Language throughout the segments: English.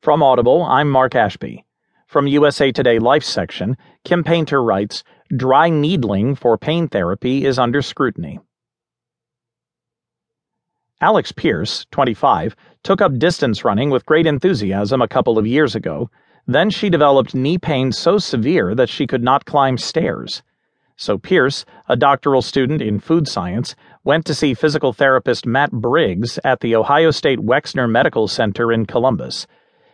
From Audible, I'm Mark Ashby. From USA Today Life section, Kim Painter writes Dry needling for pain therapy is under scrutiny. Alex Pierce, 25, took up distance running with great enthusiasm a couple of years ago. Then she developed knee pain so severe that she could not climb stairs. So Pierce, a doctoral student in food science, went to see physical therapist Matt Briggs at the Ohio State Wexner Medical Center in Columbus.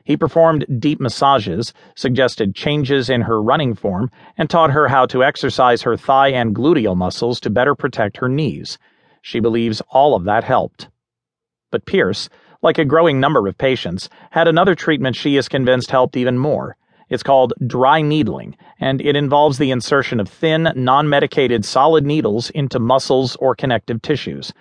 He performed deep massages, suggested changes in her running form, and taught her how to exercise her thigh and gluteal muscles to better protect her knees. She believes all of that helped. But Pierce, like a growing number of patients, had another treatment she is convinced helped even more it's called dry needling, and it involves the insertion of thin, non medicated solid needles into muscles or connective tissues.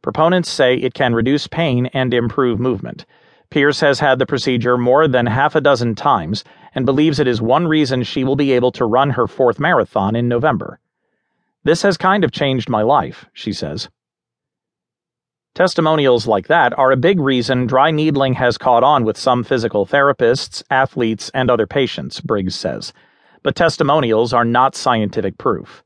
Proponents say it can reduce pain and improve movement. Pierce has had the procedure more than half a dozen times and believes it is one reason she will be able to run her fourth marathon in November. This has kind of changed my life, she says. Testimonials like that are a big reason dry needling has caught on with some physical therapists, athletes, and other patients, Briggs says. But testimonials are not scientific proof.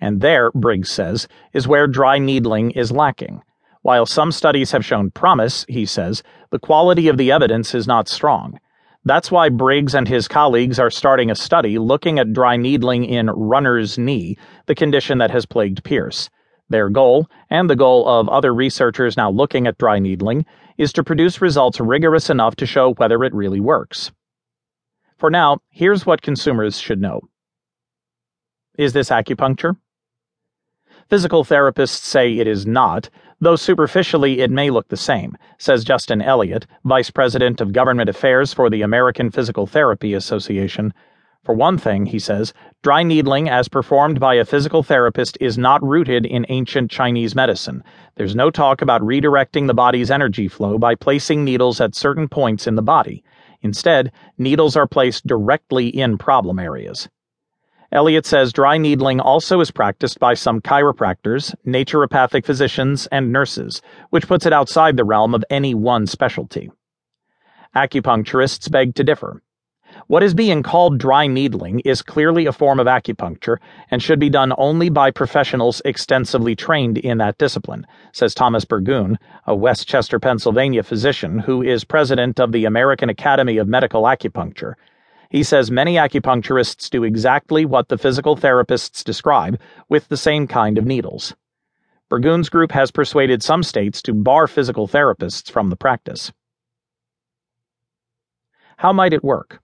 And there, Briggs says, is where dry needling is lacking. While some studies have shown promise, he says, the quality of the evidence is not strong. That's why Briggs and his colleagues are starting a study looking at dry needling in runner's knee, the condition that has plagued Pierce. Their goal, and the goal of other researchers now looking at dry needling, is to produce results rigorous enough to show whether it really works. For now, here's what consumers should know. Is this acupuncture? Physical therapists say it is not, though superficially it may look the same, says Justin Elliott, Vice President of Government Affairs for the American Physical Therapy Association. For one thing, he says, dry needling as performed by a physical therapist is not rooted in ancient Chinese medicine. There's no talk about redirecting the body's energy flow by placing needles at certain points in the body. Instead, needles are placed directly in problem areas. Elliott says dry needling also is practiced by some chiropractors, naturopathic physicians, and nurses, which puts it outside the realm of any one specialty. Acupuncturists beg to differ. What is being called dry needling is clearly a form of acupuncture and should be done only by professionals extensively trained in that discipline, says Thomas Burgoon, a West Chester, Pennsylvania physician who is president of the American Academy of Medical Acupuncture. He says many acupuncturists do exactly what the physical therapists describe with the same kind of needles. Burgoon's group has persuaded some states to bar physical therapists from the practice. How might it work?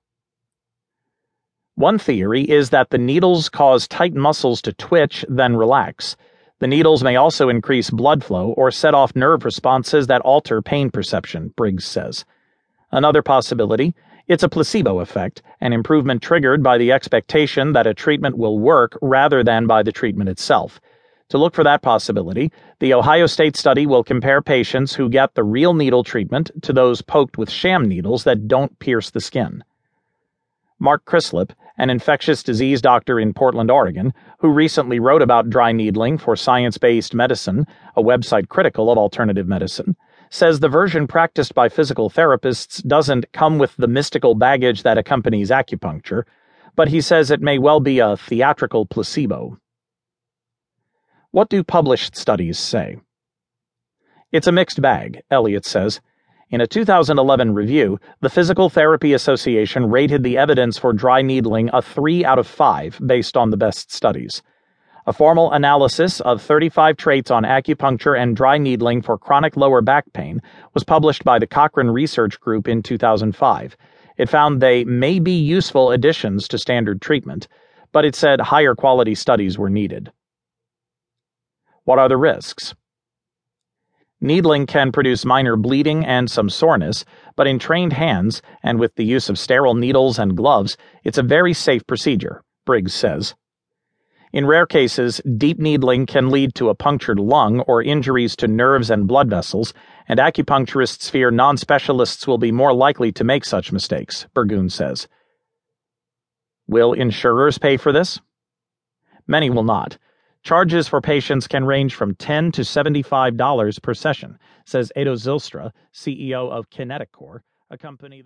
One theory is that the needles cause tight muscles to twitch, then relax. The needles may also increase blood flow or set off nerve responses that alter pain perception, Briggs says. Another possibility it's a placebo effect, an improvement triggered by the expectation that a treatment will work rather than by the treatment itself. To look for that possibility, the Ohio State study will compare patients who get the real needle treatment to those poked with sham needles that don't pierce the skin. Mark Crislip, an infectious disease doctor in Portland, Oregon, who recently wrote about dry needling for Science Based Medicine, a website critical of alternative medicine, says the version practiced by physical therapists doesn't come with the mystical baggage that accompanies acupuncture, but he says it may well be a theatrical placebo. What do published studies say? It's a mixed bag, Elliott says. In a 2011 review, the Physical Therapy Association rated the evidence for dry needling a 3 out of 5 based on the best studies. A formal analysis of 35 traits on acupuncture and dry needling for chronic lower back pain was published by the Cochrane Research Group in 2005. It found they may be useful additions to standard treatment, but it said higher quality studies were needed. What are the risks? Needling can produce minor bleeding and some soreness, but in trained hands and with the use of sterile needles and gloves, it's a very safe procedure, Briggs says. In rare cases, deep needling can lead to a punctured lung or injuries to nerves and blood vessels, and acupuncturists fear non specialists will be more likely to make such mistakes, Burgoon says. Will insurers pay for this? Many will not. Charges for patients can range from 10 to $75 per session, says Edo Zylstra, CEO of KinetaCore a company